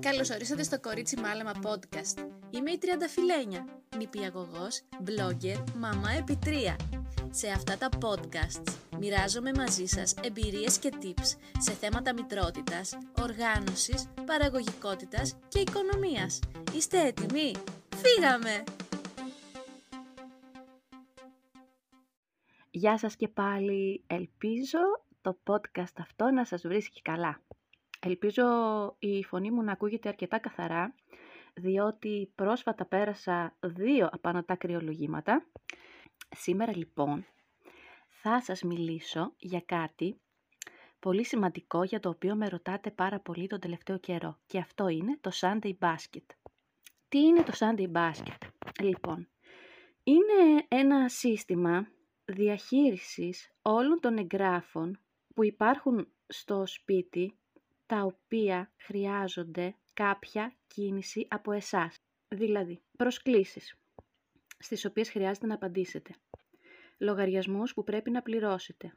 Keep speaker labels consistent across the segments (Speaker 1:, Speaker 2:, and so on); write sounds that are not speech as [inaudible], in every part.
Speaker 1: Καλώς ορίσατε στο Κορίτσι Μάλαμα Podcast. Είμαι η Τριανταφυλένια, νηπιαγωγός, blogger, μαμά επιτρία. Σε αυτά τα podcasts μοιράζομαι μαζί σας εμπειρίες και tips σε θέματα μητρότητας, οργάνωσης, παραγωγικότητας και οικονομίας. Είστε έτοιμοι; Φύγαμε!
Speaker 2: Γεια σας και πάλι. Ελπίζω το podcast αυτό να σας βρίσκει καλά. Ελπίζω η φωνή μου να ακούγεται αρκετά καθαρά, διότι πρόσφατα πέρασα δύο απανωτά κρυολογήματα. Σήμερα λοιπόν θα σας μιλήσω για κάτι πολύ σημαντικό για το οποίο με ρωτάτε πάρα πολύ τον τελευταίο καιρό και αυτό είναι το Sunday Basket. Τι είναι το Sunday Basket? Λοιπόν, είναι ένα σύστημα διαχείρισης όλων των εγγράφων που υπάρχουν στο σπίτι τα οποία χρειάζονται κάποια κίνηση από εσάς. Δηλαδή, προσκλήσεις, στις οποίες χρειάζεται να απαντήσετε. Λογαριασμούς που πρέπει να πληρώσετε.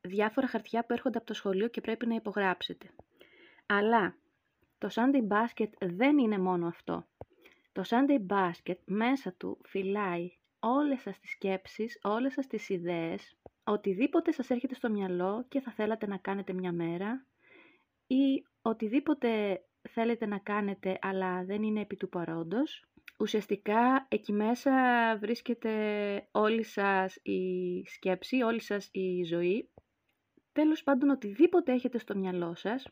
Speaker 2: Διάφορα χαρτιά που έρχονται από το σχολείο και πρέπει να υπογράψετε. Αλλά το Sunday Basket δεν είναι μόνο αυτό. Το Sunday Basket μέσα του φυλάει όλες σας τις σκέψεις, όλες σας τις ιδέες, οτιδήποτε σας έρχεται στο μυαλό και θα θέλατε να κάνετε μια μέρα ή οτιδήποτε θέλετε να κάνετε αλλά δεν είναι επί του παρόντος. Ουσιαστικά εκεί μέσα βρίσκεται όλη σας η σκέψη, όλη σας η ζωή. Τέλος πάντων οτιδήποτε έχετε στο μυαλό σας,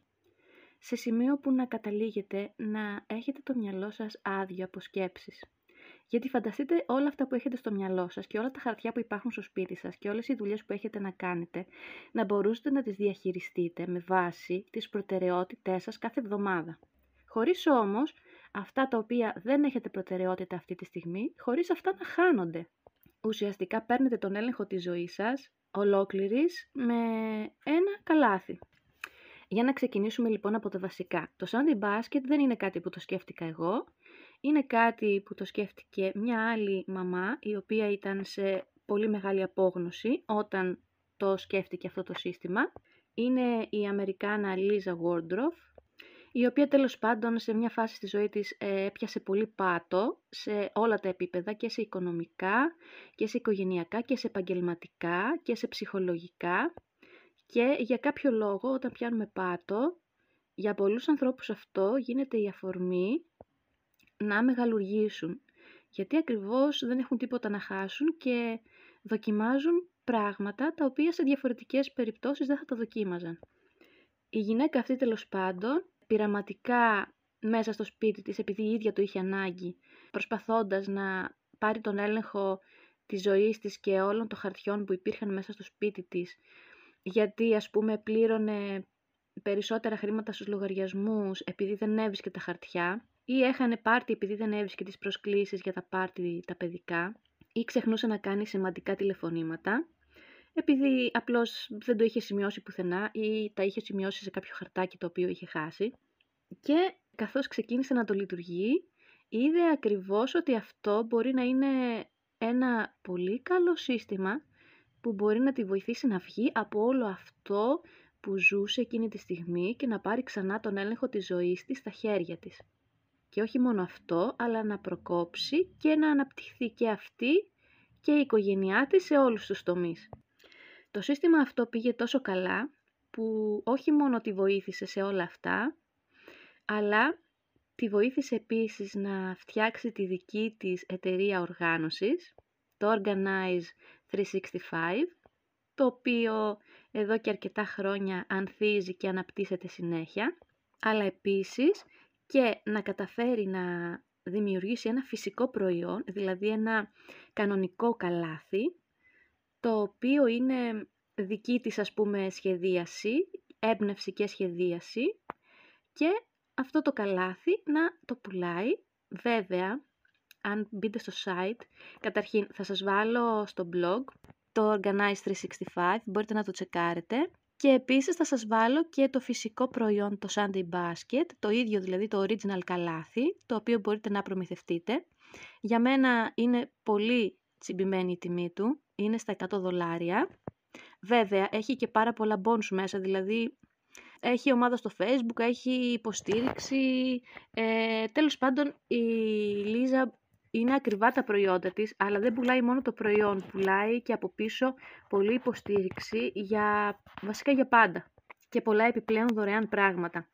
Speaker 2: σε σημείο που να καταλήγετε να έχετε το μυαλό σας άδειο από σκέψεις. Γιατί φανταστείτε όλα αυτά που έχετε στο μυαλό σας και όλα τα χαρτιά που υπάρχουν στο σπίτι σας και όλες οι δουλειές που έχετε να κάνετε, να μπορούσατε να τις διαχειριστείτε με βάση τις προτεραιότητές σας κάθε εβδομάδα. Χωρίς όμως αυτά τα οποία δεν έχετε προτεραιότητα αυτή τη στιγμή, χωρίς αυτά να χάνονται. Ουσιαστικά παίρνετε τον έλεγχο της ζωής σας ολόκληρης με ένα καλάθι. Για να ξεκινήσουμε λοιπόν από τα βασικά. Το Sunday Basket δεν είναι κάτι που το σκέφτηκα εγώ, είναι κάτι που το σκέφτηκε μια άλλη μαμά η οποία ήταν σε πολύ μεγάλη απόγνωση όταν το σκέφτηκε αυτό το σύστημα. Είναι η Αμερικάνα Λίζα Wardroff, η οποία τέλος πάντων σε μια φάση στη ζωή της ε, έπιασε πολύ πάτο σε όλα τα επίπεδα και σε οικονομικά και σε οικογενειακά και σε επαγγελματικά και σε ψυχολογικά και για κάποιο λόγο όταν πιάνουμε πάτο για πολλούς ανθρώπους αυτό γίνεται η αφορμή να μεγαλουργήσουν. Γιατί ακριβώς δεν έχουν τίποτα να χάσουν και δοκιμάζουν πράγματα τα οποία σε διαφορετικές περιπτώσεις δεν θα τα δοκίμαζαν. Η γυναίκα αυτή τέλος πάντων πειραματικά μέσα στο σπίτι της επειδή η ίδια το είχε ανάγκη προσπαθώντας να πάρει τον έλεγχο της ζωής της και όλων των χαρτιών που υπήρχαν μέσα στο σπίτι της γιατί ας πούμε πλήρωνε περισσότερα χρήματα στους λογαριασμούς επειδή δεν έβρισκε τα χαρτιά ή έχανε πάρτι επειδή δεν έβρισκε τις προσκλήσεις για τα πάρτι τα παιδικά ή ξεχνούσε να κάνει σημαντικά τηλεφωνήματα επειδή απλώς δεν το είχε σημειώσει πουθενά ή τα είχε σημειώσει σε κάποιο χαρτάκι το οποίο είχε χάσει. Και καθώς ξεκίνησε να το λειτουργεί, είδε ακριβώς ότι αυτό μπορεί να είναι ένα πολύ καλό σύστημα που μπορεί να τη βοηθήσει να βγει από όλο αυτό που ζούσε εκείνη τη στιγμή και να πάρει ξανά τον έλεγχο της ζωής της στα χέρια της. Και όχι μόνο αυτό, αλλά να προκόψει και να αναπτυχθεί και αυτή και η οικογένειά της σε όλους τους τομείς. Το σύστημα αυτό πήγε τόσο καλά που όχι μόνο τη βοήθησε σε όλα αυτά, αλλά τη βοήθησε επίσης να φτιάξει τη δική της εταιρεία οργάνωσης, το Organize 365, το οποίο εδώ και αρκετά χρόνια ανθίζει και αναπτύσσεται συνέχεια, αλλά επίσης και να καταφέρει να δημιουργήσει ένα φυσικό προϊόν, δηλαδή ένα κανονικό καλάθι, το οποίο είναι δική της ας πούμε σχεδίαση, έμπνευση και σχεδίαση και αυτό το καλάθι να το πουλάει. Βέβαια, αν μπείτε στο site, καταρχήν θα σας βάλω στο blog το Organize 365, μπορείτε να το τσεκάρετε και επίσης θα σας βάλω και το φυσικό προϊόν, το Sunday Basket, το ίδιο δηλαδή το original καλάθι, το οποίο μπορείτε να προμηθευτείτε. Για μένα είναι πολύ τσιμπημένη η τιμή του, είναι στα 100 δολάρια. Βέβαια, έχει και πάρα πολλά bonus μέσα, δηλαδή έχει ομάδα στο facebook, έχει υποστήριξη. Ε, τέλος πάντων η Λίζα είναι ακριβά τα προϊόντα της, αλλά δεν πουλάει μόνο το προϊόν, πουλάει και από πίσω πολλή υποστήριξη για, βασικά για πάντα και πολλά επιπλέον δωρεάν πράγματα.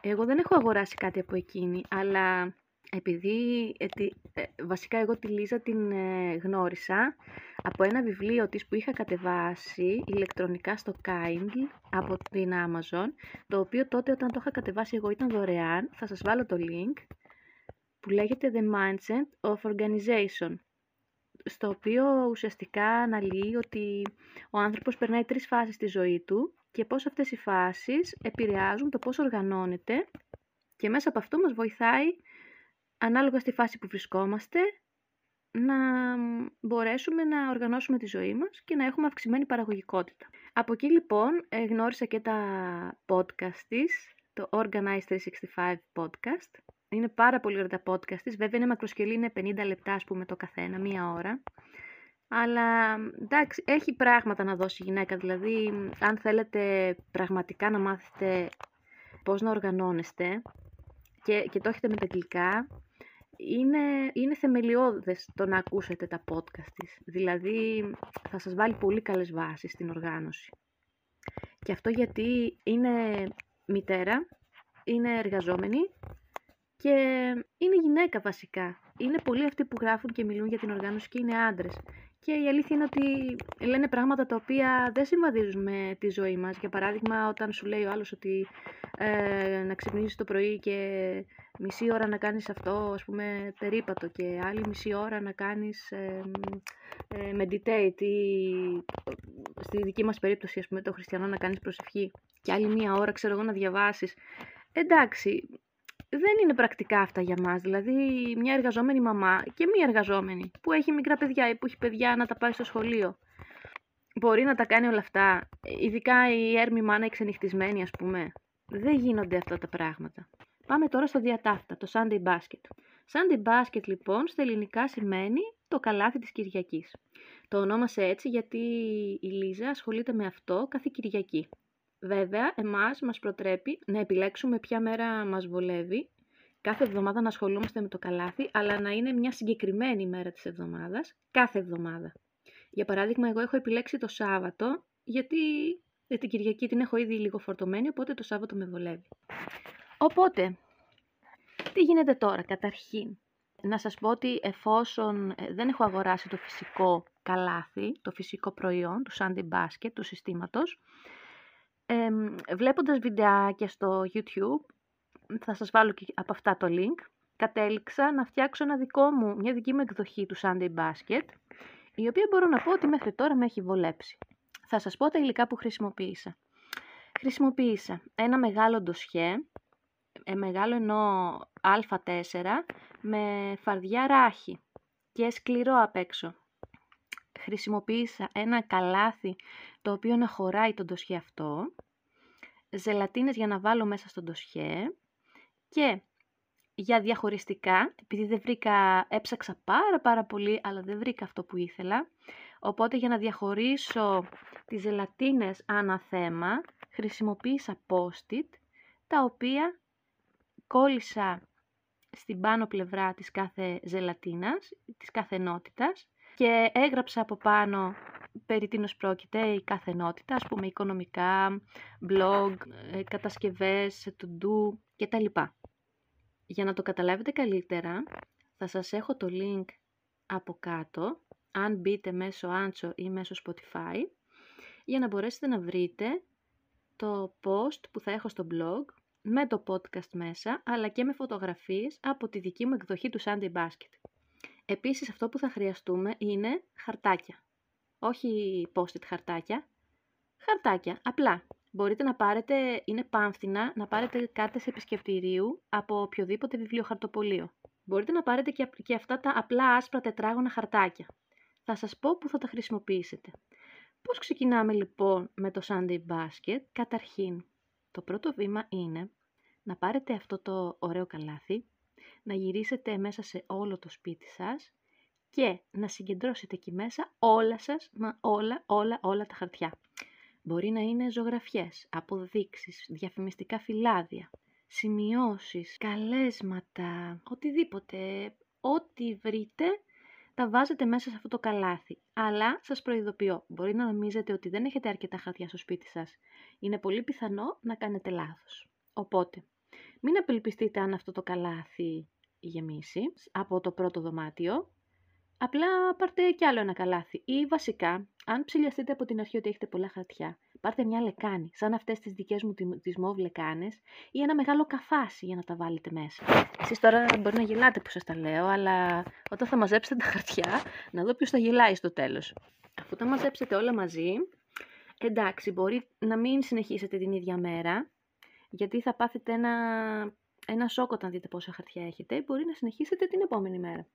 Speaker 2: Εγώ δεν έχω αγοράσει κάτι από εκείνη, αλλά επειδή ε, ε, βασικά εγώ τη Λίζα την ε, γνώρισα από ένα βιβλίο της που είχα κατεβάσει ηλεκτρονικά στο Kindle από την Amazon, το οποίο τότε όταν το είχα κατεβάσει εγώ ήταν δωρεάν, θα σας βάλω το link, που λέγεται The Mindset of Organization, στο οποίο ουσιαστικά αναλύει ότι ο άνθρωπος περνάει τρεις φάσεις στη ζωή του και πώς αυτές οι φάσεις επηρεάζουν το πώς οργανώνεται και μέσα από αυτό μας βοηθάει ανάλογα στη φάση που βρισκόμαστε να μπορέσουμε να οργανώσουμε τη ζωή μας και να έχουμε αυξημένη παραγωγικότητα. Από εκεί λοιπόν ε, γνώρισα και τα podcast της, το Organize 365 podcast. Είναι πάρα πολύ ωραία τα podcast της, βέβαια είναι μακροσκελή, είναι 50 λεπτά ας πούμε το καθένα, μία ώρα. Αλλά εντάξει, έχει πράγματα να δώσει η γυναίκα, δηλαδή αν θέλετε πραγματικά να μάθετε πώς να οργανώνεστε και, και το έχετε με τα αγγλικά, είναι, είναι θεμελιώδες το να ακούσετε τα podcast της. Δηλαδή θα σας βάλει πολύ καλές βάσεις στην οργάνωση. Και αυτό γιατί είναι μητέρα, είναι εργαζόμενη και είναι γυναίκα βασικά. Είναι πολλοί αυτοί που γράφουν και μιλούν για την οργάνωση και είναι άντρες. Και η αλήθεια είναι ότι λένε πράγματα τα οποία δεν συμβαδίζουν με τη ζωή μας. Για παράδειγμα, όταν σου λέει ο άλλος ότι ε, να ξυπνήσεις το πρωί και μισή ώρα να κάνεις αυτό, ας πούμε, περίπατο και άλλη μισή ώρα να κάνεις ε, ε, meditate ή στη δική μας περίπτωση, ας πούμε, το χριστιανό να κάνεις προσευχή και άλλη μία ώρα, ξέρω εγώ, να διαβάσεις. Εντάξει, δεν είναι πρακτικά αυτά για μας. Δηλαδή, μια εργαζόμενη μαμά και μια εργαζόμενη που έχει μικρά παιδιά ή που έχει παιδιά να τα πάει στο σχολείο. Μπορεί να τα κάνει όλα αυτά. Ειδικά η έρμη μάνα η ξενυχτισμένη, ας πούμε. Δεν γίνονται αυτά τα πράγματα. Πάμε τώρα στο διατάφτα, το Sunday Basket. Sunday Basket λοιπόν στα ελληνικά σημαίνει το καλάθι της Κυριακής. Το ονόμασε έτσι γιατί η Λίζα ασχολείται με αυτό κάθε Κυριακή. Βέβαια, εμάς μας προτρέπει να επιλέξουμε ποια μέρα μας βολεύει, κάθε εβδομάδα να ασχολούμαστε με το καλάθι, αλλά να είναι μια συγκεκριμένη μέρα της εβδομάδας, κάθε εβδομάδα. Για παράδειγμα, εγώ έχω επιλέξει το Σάββατο, γιατί την Κυριακή την έχω ήδη λίγο φορτωμένη, οπότε το Σάββατο με βολεύει. Οπότε, τι γίνεται τώρα, καταρχήν; Να σας πω ότι εφόσον ε, δεν έχω αγοράσει το φυσικό καλάθι, το φυσικό προϊόν του Sunday Basket, του συστήματος, ε, βλέποντας βιντεάκια στο YouTube, θα σας βάλω και από αυτά το link, κατέληξα να φτιάξω ένα δικό μου, μια δική μου εκδοχή του Sunday Basket, η οποία μπορώ να πω ότι μέχρι τώρα με έχει βολέψει. Θα σας πω τα υλικά που χρησιμοποίησα. Χρησιμοποίησα ένα μεγάλο ντοσιέ, ε, μεγάλο εννοώ α4, με φαρδιά ράχη και σκληρό απ' έξω. Χρησιμοποίησα ένα καλάθι το οποίο να χωράει το ντοσιέ αυτό, ζελατίνες για να βάλω μέσα στο ντοσιέ και για διαχωριστικά, επειδή δεν βρήκα, έψαξα πάρα πάρα πολύ, αλλά δεν βρήκα αυτό που ήθελα, οπότε για να διαχωρίσω τις ζελατίνες ανά θέμα, χρησιμοποίησα post-it, τα οποία κόλλησα στην πάνω πλευρά της κάθε ζελατίνας, της κάθε ενότητας και έγραψα από πάνω περί τίνος πρόκειται η κάθε ενότητα, ας πούμε οικονομικά, blog, ε, κατασκευές, to-do κτλ. Για να το καταλάβετε καλύτερα, θα σας έχω το link από κάτω, αν μπείτε μέσω Ancho ή μέσω Spotify, για να μπορέσετε να βρείτε το post που θα έχω στο blog με το podcast μέσα, αλλά και με φωτογραφίες από τη δική μου εκδοχή του Sunday Basket. Επίσης αυτό που θα χρειαστούμε είναι χαρτάκια. Όχι post-it χαρτάκια, χαρτάκια, απλά. Μπορείτε να πάρετε, είναι πάμφθηνα, να πάρετε κάρτες επισκεπτηρίου από οποιοδήποτε βιβλιοχαρτοπολείο. Μπορείτε να πάρετε και, και αυτά τα απλά άσπρα τετράγωνα χαρτάκια. Θα σας πω που θα τα χρησιμοποιήσετε. Πώς ξεκινάμε λοιπόν με το Sunday Basket; Καταρχήν, το πρώτο βήμα είναι να πάρετε αυτό το ωραίο καλάθι, να γυρίσετε μέσα σε όλο το σπίτι σας και να συγκεντρώσετε εκεί μέσα όλα σας, μα όλα, όλα, όλα τα χαρτιά. Μπορεί να είναι ζωγραφιές, αποδείξεις, διαφημιστικά φυλάδια, σημειώσεις, καλέσματα, οτιδήποτε, ό,τι βρείτε τα βάζετε μέσα σε αυτό το καλάθι. Αλλά σας προειδοποιώ, μπορεί να νομίζετε ότι δεν έχετε αρκετά χαρτιά στο σπίτι σας. Είναι πολύ πιθανό να κάνετε λάθος. Οπότε, μην απελπιστείτε αν αυτό το καλάθι γεμίσει από το πρώτο δωμάτιο. Απλά πάρτε κι άλλο ένα καλάθι. Ή βασικά, αν ψηλιαστείτε από την αρχή ότι έχετε πολλά χαρτιά, πάρτε μια λεκάνη, σαν αυτές τις δικές μου τις μόβ λεκάνες, ή ένα μεγάλο καφάσι για να τα βάλετε μέσα. Εσείς τώρα μπορεί να γελάτε που σας τα λέω, αλλά όταν θα μαζέψετε τα χαρτιά, να δω ποιος θα γελάει στο τέλος. Αφού τα μαζέψετε όλα μαζί, εντάξει, μπορεί να μην συνεχίσετε την ίδια μέρα, γιατί θα πάθετε ένα, ένα σοκ όταν δείτε πόσα χαρτιά έχετε, μπορεί να συνεχίσετε την επόμενη μέρα.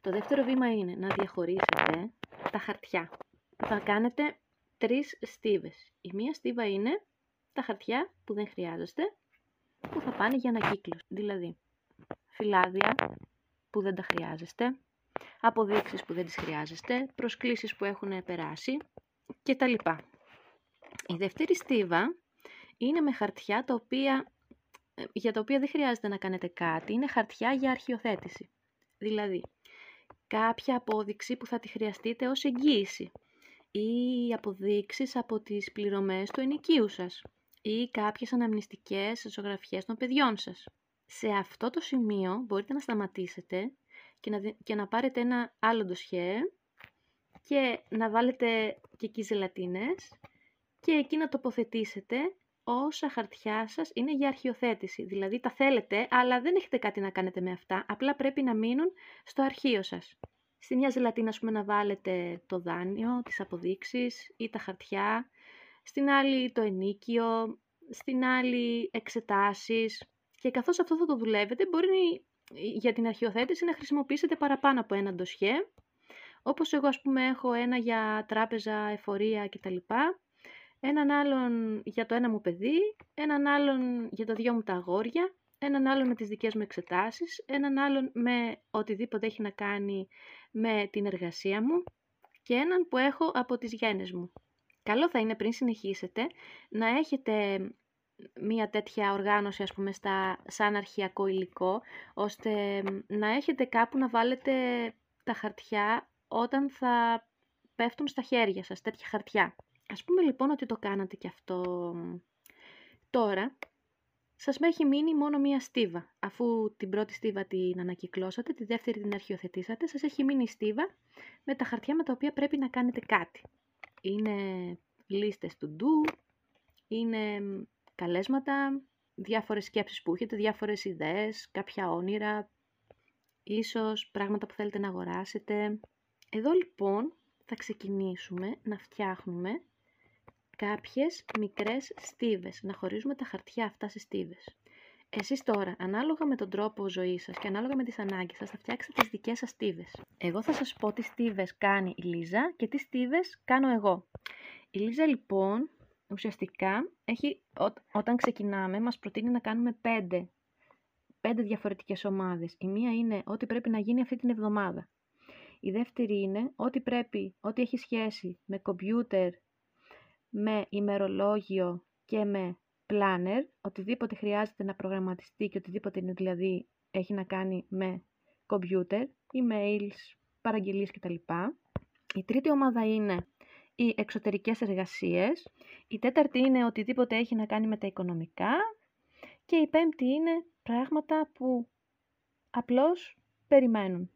Speaker 2: Το δεύτερο βήμα είναι να διαχωρίσετε τα χαρτιά. Θα κάνετε τρεις στίβες. Η μία στίβα είναι τα χαρτιά που δεν χρειάζεστε, που θα πάνε για ανακύκλωση. Δηλαδή, φυλάδια που δεν τα χρειάζεστε, αποδείξεις που δεν τις χρειάζεστε, προσκλήσεις που έχουν περάσει κτλ. Η δεύτερη στίβα είναι με χαρτιά τα οποία, ε, για τα οποία δεν χρειάζεται να κάνετε κάτι, είναι χαρτιά για αρχιοθέτηση. Δηλαδή, κάποια απόδειξη που θα τη χρειαστείτε ως εγγύηση ή αποδείξεις από τις πληρωμές του ενοικίου σας ή κάποιες αναμνηστικές ζωγραφιές των παιδιών σας. Σε αυτό το σημείο μπορείτε να σταματήσετε και να, και να πάρετε ένα άλλο ντοσιέ και να βάλετε και εκεί ζελατίνες και εκεί να τοποθετήσετε όσα χαρτιά σας είναι για αρχιοθέτηση. Δηλαδή τα θέλετε, αλλά δεν έχετε κάτι να κάνετε με αυτά, απλά πρέπει να μείνουν στο αρχείο σας. Στη μια ζελατίνα, ας πούμε, να βάλετε το δάνειο, τις αποδείξεις ή τα χαρτιά. Στην άλλη το ενίκιο, στην άλλη εξετάσεις. Και καθώς αυτό θα το δουλεύετε, μπορεί για την αρχιοθέτηση να χρησιμοποιήσετε παραπάνω από ένα ντοσιέ. Όπως εγώ, ας πούμε, έχω ένα για τράπεζα, εφορία κτλ. Έναν άλλον για το ένα μου παιδί, έναν άλλον για τα δυο μου τα αγόρια έναν άλλον με τις δικές μου εξετάσεις, έναν άλλον με οτιδήποτε έχει να κάνει με την εργασία μου και έναν που έχω από τις γένες μου. Καλό θα είναι πριν συνεχίσετε να έχετε μία τέτοια οργάνωση ας πούμε στα, σαν αρχιακό υλικό ώστε να έχετε κάπου να βάλετε τα χαρτιά όταν θα πέφτουν στα χέρια σας, τέτοια χαρτιά. Ας πούμε λοιπόν ότι το κάνατε και αυτό τώρα σας έχει μείνει μόνο μία στίβα. Αφού την πρώτη στίβα την ανακυκλώσατε, τη δεύτερη την αρχιοθετήσατε, σας έχει μείνει η στίβα με τα χαρτιά με τα οποία πρέπει να κάνετε κάτι. Είναι λίστες του ντου, είναι καλέσματα, διάφορες σκέψεις που έχετε, διάφορες ιδέες, κάποια όνειρα, ίσως πράγματα που θέλετε να αγοράσετε. Εδώ λοιπόν θα ξεκινήσουμε να φτιάχνουμε κάποιες μικρές στίβες, να χωρίζουμε τα χαρτιά αυτά σε στίβες. Εσείς τώρα, ανάλογα με τον τρόπο ζωής σας και ανάλογα με τις ανάγκες σας, θα φτιάξετε τις δικές σας στίβες. Εγώ θα σας πω τι στίβες κάνει η Λίζα και τι στίβες κάνω εγώ. Η Λίζα λοιπόν, ουσιαστικά, έχει, όταν ξεκινάμε, μας προτείνει να κάνουμε πέντε, πέντε διαφορετικές ομάδες. Η μία είναι ό,τι πρέπει να γίνει αυτή την εβδομάδα. Η δεύτερη είναι ό,τι πρέπει, ό,τι έχει σχέση με κομπιούτερ, με ημερολόγιο και με planner, οτιδήποτε χρειάζεται να προγραμματιστεί και οτιδήποτε είναι δηλαδή έχει να κάνει με computer, emails, παραγγελίες κτλ. Η τρίτη ομάδα είναι οι εξωτερικές εργασίες. Η τέταρτη είναι οτιδήποτε έχει να κάνει με τα οικονομικά. Και η πέμπτη είναι πράγματα που απλώς περιμένουν.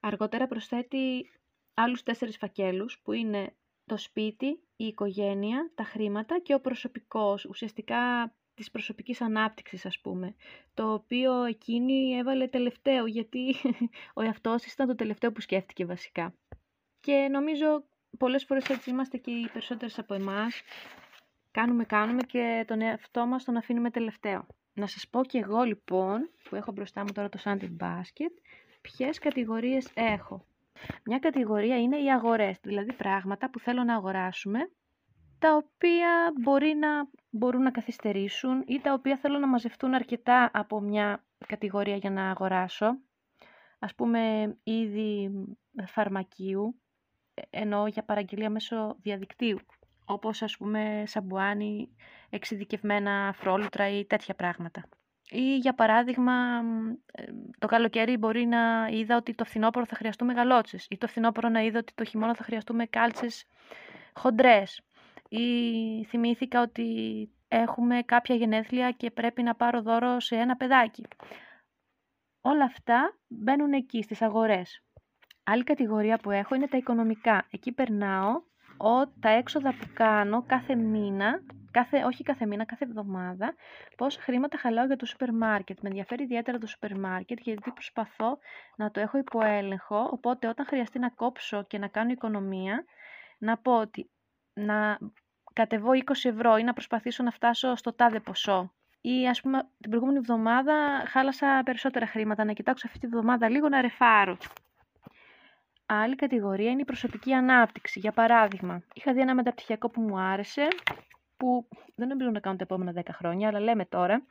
Speaker 2: Αργότερα προσθέτει άλλους τέσσερις φακέλους που είναι το σπίτι, η οικογένεια, τα χρήματα και ο προσωπικός, ουσιαστικά της προσωπικής ανάπτυξης ας πούμε, το οποίο εκείνη έβαλε τελευταίο γιατί [laughs] ο εαυτός ήταν το τελευταίο που σκέφτηκε βασικά. Και νομίζω πολλές φορές έτσι είμαστε και οι περισσότερες από εμάς, κάνουμε κάνουμε και τον εαυτό μας τον αφήνουμε τελευταίο. Να σας πω και εγώ λοιπόν, που έχω μπροστά μου τώρα το Sunday Basket, ποιες κατηγορίες έχω. Μια κατηγορία είναι οι αγορές, δηλαδή πράγματα που θέλω να αγοράσουμε, τα οποία μπορεί να μπορούν να καθυστερήσουν ή τα οποία θέλω να μαζευτούν αρκετά από μια κατηγορία για να αγοράσω. Ας πούμε, είδη φαρμακείου, εννοώ για παραγγελία μέσω διαδικτύου. όπως ας πούμε σαμπουάνι, εξειδικευμένα φρόλουτρα ή τέτοια πράγματα. Ή για παράδειγμα, ε, το καλοκαίρι μπορεί να είδα ότι το φθινόπωρο θα χρειαστούμε γαλότσες ή το φθινόπωρο να είδα ότι το χειμώνα θα χρειαστούμε κάλτσες χοντρές ή θυμήθηκα ότι έχουμε κάποια γενέθλια και πρέπει να πάρω δώρο σε ένα παιδάκι. Όλα αυτά μπαίνουν εκεί στις αγορές. Άλλη κατηγορία που έχω είναι τα οικονομικά. Εκεί περνάω ο, τα έξοδα που κάνω κάθε μήνα, κάθε, όχι κάθε μήνα, κάθε εβδομάδα, πόσα χρήματα χαλάω για το σούπερ μάρκετ. Με ενδιαφέρει ιδιαίτερα το σούπερ μάρκετ γιατί προσπαθώ να το έχω υπό έλεγχο, οπότε όταν χρειαστεί να κόψω και να κάνω οικονομία, να πω ότι να κατεβώ 20 ευρώ ή να προσπαθήσω να φτάσω στο τάδε ποσό. Ή ας πούμε την προηγούμενη εβδομάδα χάλασα περισσότερα χρήματα, να κοιτάξω αυτή τη εβδομάδα λίγο να ρεφάρω. Άλλη κατηγορία είναι η προσωπική ανάπτυξη. Για παράδειγμα, είχα δει ένα μεταπτυχιακό που μου άρεσε, που δεν νομίζω να κάνω τα επόμενα 10 χρόνια, αλλά λέμε τώρα.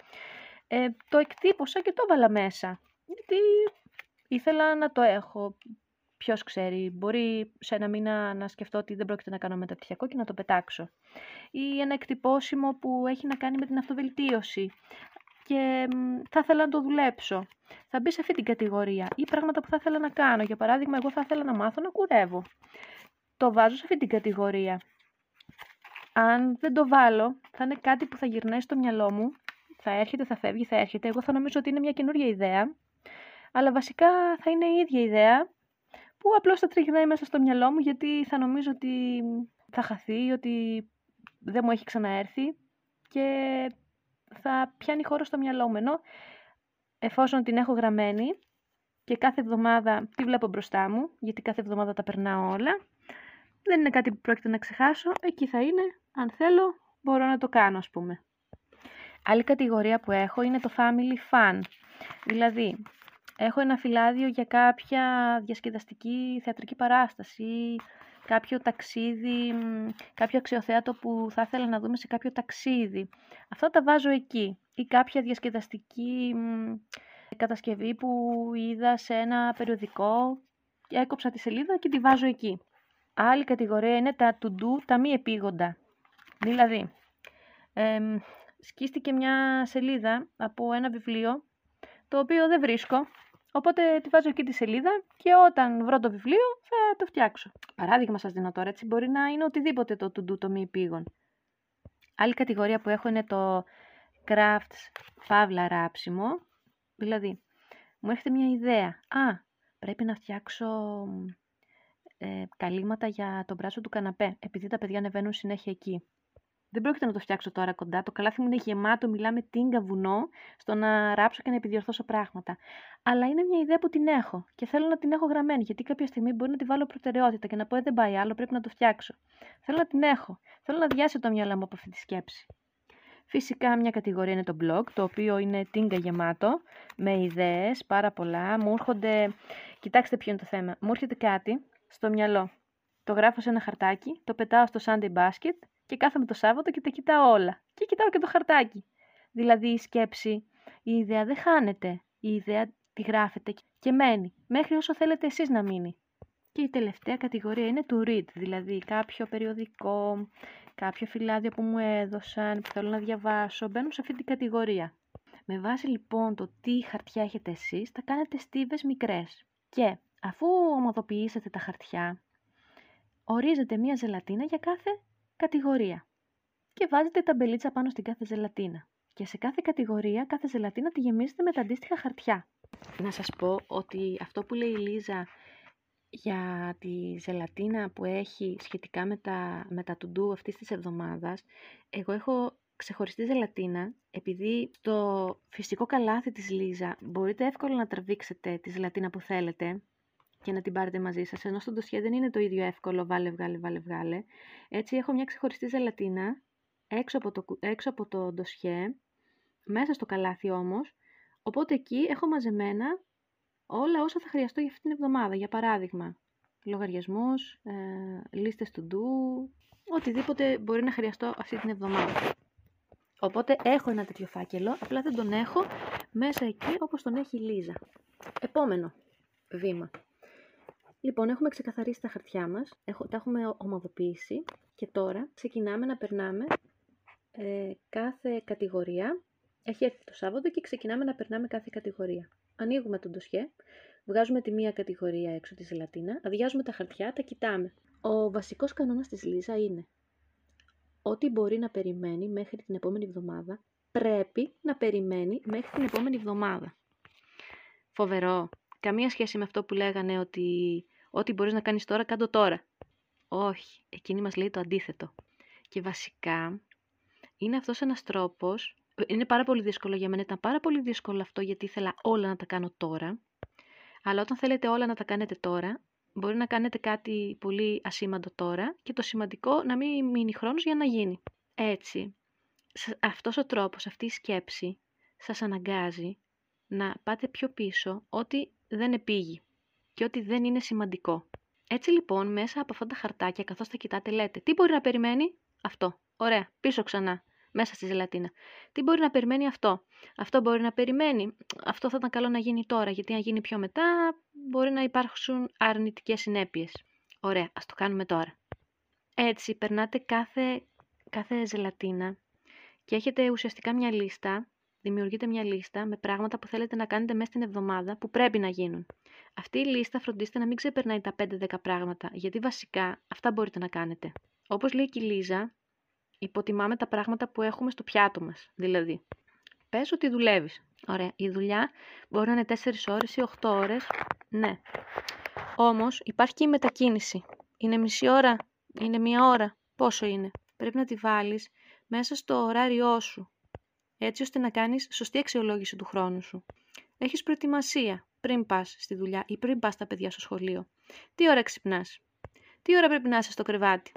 Speaker 2: Ε, το εκτύπωσα και το έβαλα μέσα. Γιατί ήθελα να το έχω. Ποιος ξέρει, μπορεί σε ένα μήνα να σκεφτώ ότι δεν πρόκειται να κάνω μεταπτυχιακό και να το πετάξω. Ή ένα εκτυπώσιμο που έχει να κάνει με την αυτοβελτίωση και θα ήθελα να το δουλέψω. Θα μπει σε αυτή την κατηγορία. Ή πράγματα που θα ήθελα να κάνω. Για παράδειγμα, εγώ θα ήθελα να μάθω να κουρεύω. Το βάζω σε αυτή την κατηγορία. Αν δεν το βάλω, θα είναι κάτι που θα γυρνάει στο μυαλό μου. Θα έρχεται, θα φεύγει, θα έρχεται. Εγώ θα νομίζω ότι είναι μια καινούργια ιδέα. Αλλά βασικά θα είναι η ίδια ιδέα που απλώς θα τριγυρνάει μέσα στο μυαλό μου γιατί θα νομίζω ότι θα χαθεί, ότι δεν μου έχει ξαναέρθει και θα πιάνει χώρο στο μυαλό μου. Ενώ εφόσον την έχω γραμμένη και κάθε εβδομάδα τη βλέπω μπροστά μου, γιατί κάθε εβδομάδα τα περνάω όλα, δεν είναι κάτι που πρόκειται να ξεχάσω, εκεί θα είναι, αν θέλω μπορώ να το κάνω ας πούμε. Άλλη κατηγορία που έχω είναι το family fun, δηλαδή έχω ένα φυλάδιο για κάποια διασκεδαστική θεατρική παράσταση, κάποιο ταξίδι, κάποιο αξιοθέατο που θα ήθελα να δούμε σε κάποιο ταξίδι. Αυτά τα βάζω εκεί. Ή κάποια διασκεδαστική κατασκευή που είδα σε ένα περιοδικό και έκοψα τη σελίδα και τη βάζω εκεί. Άλλη κατηγορία είναι τα to-do, τα μη επίγοντα. Δηλαδή, ε, σκίστηκε μια σελίδα από ένα βιβλίο το οποίο δεν βρίσκω Οπότε τη βάζω εκεί τη σελίδα και όταν βρω το βιβλίο θα το φτιάξω. Παράδειγμα σας δίνω τώρα, έτσι μπορεί να είναι οτιδήποτε το to do, το μη πήγον. Άλλη κατηγορία που έχω είναι το crafts, παύλα ράψιμο. Δηλαδή, μου έρχεται μια ιδέα. Α, πρέπει να φτιάξω ε, καλύματα για τον πράσο του καναπέ, επειδή τα παιδιά ανεβαίνουν συνέχεια εκεί. Δεν πρόκειται να το φτιάξω τώρα κοντά. Το καλάθι μου είναι γεμάτο, μιλάμε τίνκα βουνό, στο να ράψω και να επιδιορθώσω πράγματα. Αλλά είναι μια ιδέα που την έχω και θέλω να την έχω γραμμένη, γιατί κάποια στιγμή μπορεί να τη βάλω προτεραιότητα και να πω: «Ε, Δεν πάει άλλο, πρέπει να το φτιάξω. Θέλω να την έχω. Θέλω να διάσει το μυαλό μου από αυτή τη σκέψη. Φυσικά μια κατηγορία είναι το blog, το οποίο είναι τίνκα γεμάτο, με ιδέες, πάρα πολλά. Μου έρχονται, κοιτάξτε ποιο είναι το θέμα, μου έρχεται κάτι στο μυαλό. Το γράφω σε ένα χαρτάκι, το πετάω στο Sunday basket και κάθομαι το Σάββατο και τα κοιτάω όλα. Και κοιτάω και το χαρτάκι. Δηλαδή η σκέψη, η ιδέα δεν χάνεται. Η ιδέα τη γράφετε και μένει. Μέχρι όσο θέλετε εσείς να μείνει. Και η τελευταία κατηγορία είναι του read, δηλαδή κάποιο περιοδικό, κάποιο φυλάδιο που μου έδωσαν, που θέλω να διαβάσω, μπαίνουν σε αυτή την κατηγορία. Με βάση λοιπόν το τι χαρτιά έχετε εσείς, θα κάνετε στίβες μικρές. Και αφού ομοδοποιήσετε τα χαρτιά, ορίζετε μία ζελατίνα για κάθε κατηγορία. Και βάζετε τα μπελίτσα πάνω στην κάθε ζελατίνα. Και σε κάθε κατηγορία, κάθε ζελατίνα τη γεμίζετε με τα αντίστοιχα χαρτιά. Να σας πω ότι αυτό που λέει η Λίζα για τη ζελατίνα που έχει σχετικά με τα, με τα τουντού αυτής της εβδομάδας, εγώ έχω ξεχωριστή ζελατίνα, επειδή στο φυσικό καλάθι της Λίζα μπορείτε εύκολα να τραβήξετε τη ζελατίνα που θέλετε, και να την πάρετε μαζί σας, ενώ στο ντοσιέ δεν είναι το ίδιο εύκολο βάλε, βγάλε, βάλε, βγάλε. Έτσι έχω μια ξεχωριστή ζελατίνα έξω από το, έξω από το ντοσιέ, μέσα στο καλάθι όμως, οπότε εκεί έχω μαζεμένα όλα όσα θα χρειαστώ για αυτήν την εβδομάδα. Για παράδειγμα, λογαριασμούς, ε, λίστες του ντου, οτιδήποτε μπορεί να χρειαστώ αυτή την εβδομάδα. Οπότε έχω ένα τέτοιο φάκελο, απλά δεν τον έχω μέσα εκεί όπως τον έχει η Λίζα. Επόμενο βήμα Λοιπόν, έχουμε ξεκαθαρίσει τα χαρτιά μας, τα έχουμε ομαδοποιήσει και τώρα ξεκινάμε να περνάμε ε, κάθε κατηγορία. Έχει έρθει το Σάββατο και ξεκινάμε να περνάμε κάθε κατηγορία. Ανοίγουμε τον ντοσιέ, βγάζουμε τη μία κατηγορία έξω της ζελατίνα, αδειάζουμε τα χαρτιά, τα κοιτάμε. Ο βασικός κανόνας της Λίζα είναι ό,τι μπορεί να περιμένει μέχρι την επόμενη εβδομάδα, πρέπει να περιμένει μέχρι την επόμενη εβδομάδα. Φοβερό. Καμία σχέση με αυτό που λέγανε ότι ό,τι μπορείς να κάνεις τώρα, κάντο τώρα. Όχι, εκείνη μας λέει το αντίθετο. Και βασικά είναι αυτός ένας τρόπος, είναι πάρα πολύ δύσκολο για μένα, ήταν πάρα πολύ δύσκολο αυτό γιατί ήθελα όλα να τα κάνω τώρα, αλλά όταν θέλετε όλα να τα κάνετε τώρα, μπορεί να κάνετε κάτι πολύ ασήμαντο τώρα και το σημαντικό να μην μείνει χρόνος για να γίνει. Έτσι, αυτός ο τρόπος, αυτή η σκέψη σας αναγκάζει να πάτε πιο πίσω ότι δεν επήγει και ότι δεν είναι σημαντικό. Έτσι λοιπόν, μέσα από αυτά τα χαρτάκια, καθώς τα κοιτάτε, λέτε τι μπορεί να περιμένει αυτό; Ωραία, πίσω ξανά, μέσα στη ζελατίνα. Τι μπορεί να περιμένει αυτό; Αυτό μπορεί να περιμένει. Αυτό θα ήταν καλό να γίνει τώρα, γιατί αν γίνει πιο μετά, μπορεί να υπάρξουν αρνητικές συνέπειες. Ωραία, ας το κάνουμε τώρα. Έτσι, περνάτε κάθε, κάθε ζελατίνα και έχετε ουσιαστικά μια λίστα, δημιουργείτε μια λίστα με πράγματα που θέλετε να κάνετε μέσα στην εβδομάδα που πρέπει να γίνουν. Αυτή η λίστα φροντίστε να μην ξεπερνάει τα 5-10 πράγματα, γιατί βασικά αυτά μπορείτε να κάνετε. Όπως λέει και η Λίζα, υποτιμάμε τα πράγματα που έχουμε στο πιάτο μας. Δηλαδή, πες ότι δουλεύεις. Ωραία, η δουλειά μπορεί να είναι 4 ώρες ή 8 ώρες. Ναι. Όμως υπάρχει και η μετακίνηση. Είναι μισή ώρα, είναι μία ώρα. Πόσο είναι; Πρέπει να τη βάλεις μέσα στο ωράριό σου. Έτσι ώστε να κάνεις σωστή αξιολόγηση του χρόνου σου. Έχεις προετοιμασία πριν πας στη δουλειά ή πριν πας τα παιδιά στο σχολείο. Τι ώρα ξυπνάς; Τι ώρα πρέπει να είσαι στο κρεβάτι;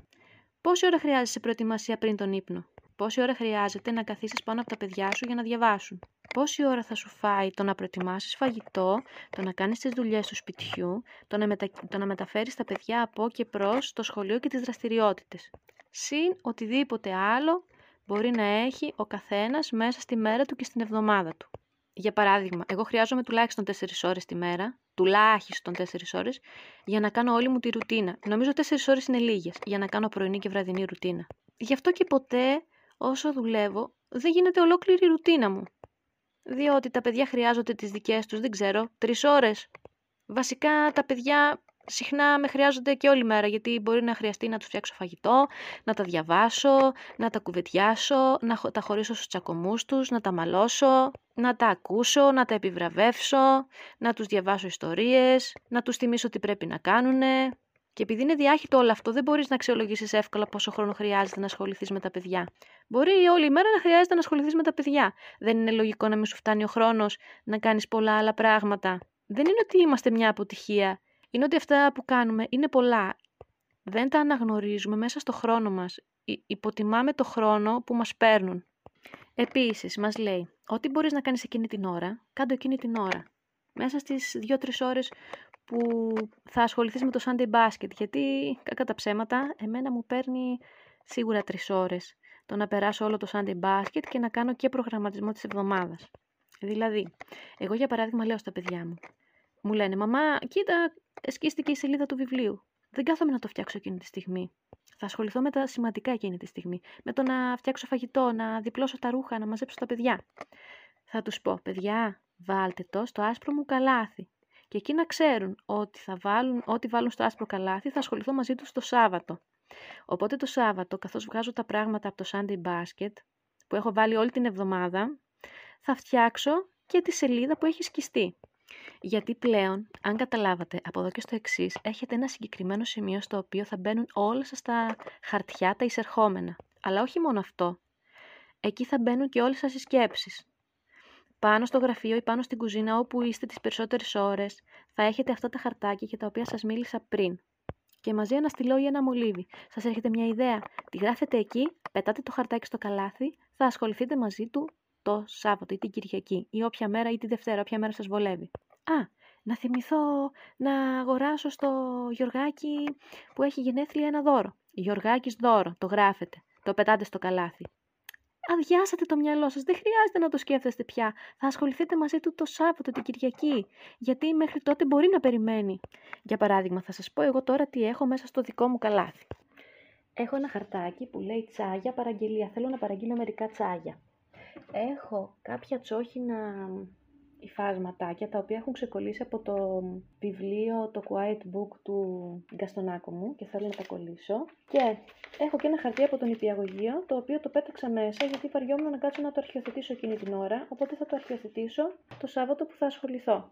Speaker 2: Πόση ώρα χρειάζεσαι προετοιμασία πριν τον ύπνο; Πόση ώρα χρειάζεται να καθίσεις πάνω από τα παιδιά σου για να διαβάσουν; Πόση ώρα θα σου φάει το να προετοιμάσεις φαγητό, το να κάνεις τις δουλειές του σπιτιού, το να, μετα... το να μεταφέρεις τα παιδιά από και προς το σχολείο και τις δραστηριότητες; Συν οτιδήποτε άλλο μπορεί να έχει ο καθένας μέσα στη μέρα του και στην εβδομάδα του. Για παράδειγμα, εγώ χρειάζομαι τουλάχιστον 4 ώρες τη μέρα, τουλάχιστον 4 ώρες, για να κάνω όλη μου τη ρουτίνα. Νομίζω 4 ώρες είναι λίγες για να κάνω πρωινή και βραδινή ρουτίνα. Γι' αυτό και ποτέ όσο δουλεύω δεν γίνεται ολόκληρη η ρουτίνα μου. Διότι τα παιδιά χρειάζονται τις δικές τους, δεν ξέρω, 3 ώρες. Βασικά τα παιδιά συχνά με χρειάζονται και όλη μέρα γιατί μπορεί να χρειαστεί να τους φτιάξω φαγητό, να τα διαβάσω, να τα κουβεντιάσω, να τα χωρίσω στους τσακωμούς τους, να τα μαλώσω, να τα ακούσω, να τα επιβραβεύσω, να τους διαβάσω ιστορίες, να τους θυμίσω τι πρέπει να κάνουνε. Και επειδή είναι διάχυτο όλο αυτό, δεν μπορείς να αξιολογήσεις εύκολα πόσο χρόνο χρειάζεται να ασχοληθείς με τα παιδιά. Μπορεί όλη η μέρα να χρειάζεται να ασχοληθείς με τα παιδιά. Δεν είναι λογικό να μην σου φτάνει ο χρόνος να κάνεις πολλά άλλα πράγματα. Δεν είναι ότι είμαστε μια αποτυχία είναι ότι αυτά που κάνουμε είναι πολλά. Δεν τα αναγνωρίζουμε μέσα στο χρόνο μας. Υποτιμάμε το χρόνο που μας παίρνουν. Επίσης, μας λέει, ό,τι μπορείς να κάνεις εκείνη την ώρα, κάντο εκείνη την ώρα. Μέσα στις 2-3 ώρες που θα ασχοληθείς με το Sunday Basket, γιατί, κατά τα ψέματα, εμένα μου παίρνει σίγουρα 3 ώρες το να περάσω όλο το Sunday Basket και να κάνω και προγραμματισμό της εβδομάδας. Δηλαδή, εγώ για παράδειγμα λέω στα παιδιά μου, μου λένε, μαμά, κοίτα, εσκίστηκε η σελίδα του βιβλίου. Δεν κάθομαι να το φτιάξω εκείνη τη στιγμή. Θα ασχοληθώ με τα σημαντικά εκείνη τη στιγμή. Με το να φτιάξω φαγητό, να διπλώσω τα ρούχα, να μαζέψω τα παιδιά. Θα τους πω, παιδιά, βάλτε το στο άσπρο μου καλάθι. Και εκεί να ξέρουν ότι θα βάλουν, ό,τι βάλουν στο άσπρο καλάθι θα ασχοληθώ μαζί τους το Σάββατο. Οπότε το Σάββατο, καθώς βγάζω τα πράγματα από το Sunday Basket, που έχω βάλει όλη την εβδομάδα, θα φτιάξω και τη σελίδα που έχει σκιστεί. Γιατί πλέον, αν καταλάβατε, από εδώ και στο εξής, έχετε ένα συγκεκριμένο σημείο στο οποίο θα μπαίνουν όλα σας τα χαρτιά, τα εισερχόμενα. Αλλά όχι μόνο αυτό. Εκεί θα μπαίνουν και όλες σας οι σκέψεις. Πάνω στο γραφείο ή πάνω στην κουζίνα όπου είστε τις περισσότερες ώρες, θα έχετε αυτά τα χαρτάκια για τα οποία σας μίλησα πριν. Και μαζί ένα στυλό ή ένα μολύβι. Σας έρχεται μια ιδέα. Τη γράφετε εκεί, πετάτε το χαρτάκι στο καλάθι, θα ασχοληθείτε μαζί του το Σάββατο ή την Κυριακή ή όποια μέρα ή τη Δευτέρα, όποια μέρα σας βολεύει. Α, να θυμηθώ να αγοράσω στο Γιωργάκι που έχει γενέθλια ένα δώρο. Γιωργάκης δώρο, το γράφετε, το πετάτε στο καλάθι. Αδειάσατε το μυαλό σας, δεν χρειάζεται να το σκέφτεστε πια. Θα ασχοληθείτε μαζί του το Σάββατο, την Κυριακή, γιατί μέχρι τότε μπορεί να περιμένει. Για παράδειγμα, θα σας πω εγώ τώρα τι έχω μέσα στο δικό μου καλάθι. Έχω ένα χαρτάκι που λέει τσάγια παραγγελία. Θέλω να παραγγείλω μερικά τσάγια. Έχω κάποια τσόχινα υφάσματάκια τα οποία έχουν ξεκολλήσει από το βιβλίο το Quiet Book του Γκαστονάκο μου και θέλω να τα κολλήσω. Και έχω και ένα χαρτί από τον υπηαγωγείο το οποίο το πέταξα μέσα γιατί βαριόμουν να κάτσω να το αρχιοθετήσω εκείνη την ώρα οπότε θα το αρχιοθετήσω το Σάββατο που θα ασχοληθώ.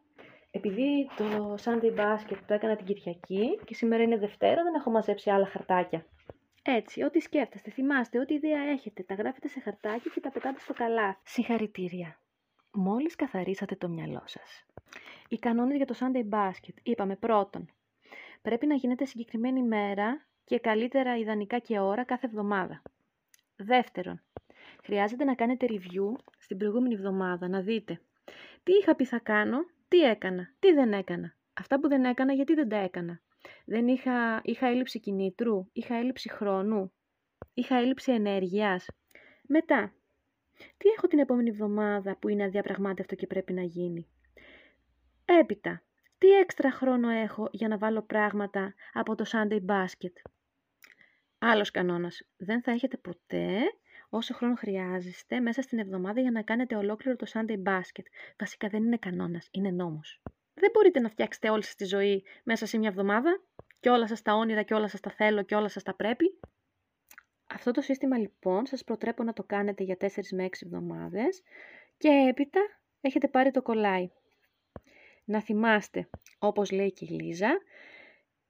Speaker 2: Επειδή το Sunday Basket το έκανα την Κυριακή και σήμερα είναι Δευτέρα δεν έχω μαζέψει άλλα χαρτάκια. Έτσι, ό,τι σκέφτεστε, θυμάστε, ό,τι ιδέα έχετε, τα γράφετε σε χαρτάκι και τα πετάτε στο καλά. Συγχαρητήρια. Μόλις καθαρίσατε το μυαλό σας. Οι κανόνες για το Sunday Basket. Είπαμε πρώτον, πρέπει να γίνεται συγκεκριμένη μέρα και καλύτερα ιδανικά και ώρα κάθε εβδομάδα. Δεύτερον, χρειάζεται να κάνετε review στην προηγούμενη εβδομάδα, να δείτε τι είχα πει θα κάνω, τι έκανα, τι δεν έκανα. Αυτά που δεν έκανα, γιατί δεν τα έκανα. Δεν είχα, είχα έλλειψη κινήτρου, είχα έλλειψη χρόνου, είχα έλλειψη ενέργειας. Μετά, τι έχω την επόμενη εβδομάδα που είναι αδιαπραγμάτευτο και πρέπει να γίνει; Έπειτα, τι έξτρα χρόνο έχω για να βάλω πράγματα από το Sunday Basket; Άλλος κανόνας. Δεν θα έχετε ποτέ όσο χρόνο χρειάζεστε μέσα στην εβδομάδα για να κάνετε ολόκληρο το Sunday Basket. Βασικά δεν είναι κανόνας, είναι νόμος. Δεν μπορείτε να φτιάξετε όλη σας τη ζωή μέσα σε μια εβδομάδα και όλα σας τα όνειρα και όλα σας τα θέλω και όλα σας τα πρέπει. Αυτό το σύστημα λοιπόν σας προτρέπω να το κάνετε για 4 με 6 εβδομάδες και έπειτα έχετε πάρει το κολλάι. Να θυμάστε, όπως λέει και η Λίζα,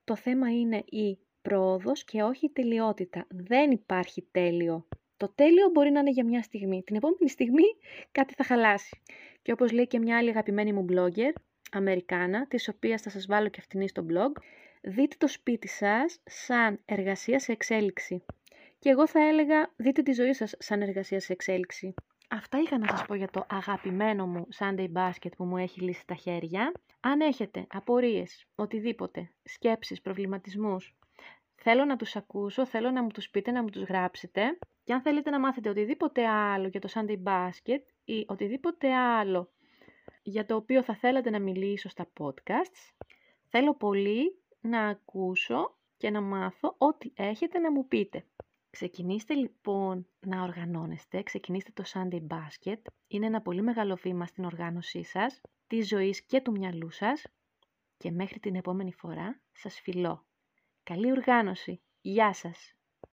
Speaker 2: το θέμα είναι η πρόοδος και όχι η τελειότητα. Δεν υπάρχει τέλειο. Το τέλειο μπορεί να είναι για μια στιγμή. Την επόμενη στιγμή κάτι θα χαλάσει. Και όπως λέει και μια άλλη αγαπημένη μου blogger, Αμερικάνα, της οποίας θα σας βάλω και αυτήν στο blog, δείτε το σπίτι σας σαν εργασία σε εξέλιξη. Και εγώ θα έλεγα δείτε τη ζωή σας σαν εργασία σε εξέλιξη. Αυτά είχα να σας πω για το αγαπημένο μου Sunday Basket που μου έχει λύσει τα χέρια. Αν έχετε απορίες, οτιδήποτε, σκέψεις, προβληματισμούς, θέλω να τους ακούσω, θέλω να μου τους πείτε, να μου τους γράψετε. Και αν θέλετε να μάθετε οτιδήποτε άλλο για το Sunday Basket ή οτιδήποτε άλλο για το οποίο θα θέλατε να μιλήσω στα podcasts, θέλω πολύ να ακούσω και να μάθω ό,τι έχετε να μου πείτε. Ξεκινήστε λοιπόν να οργανώνεστε, ξεκινήστε το Sunday Basket. Είναι ένα πολύ μεγάλο βήμα στην οργάνωσή σας, της ζωής και του μυαλού σας. Και μέχρι την επόμενη φορά σας φιλώ. Καλή οργάνωση. Γεια σας.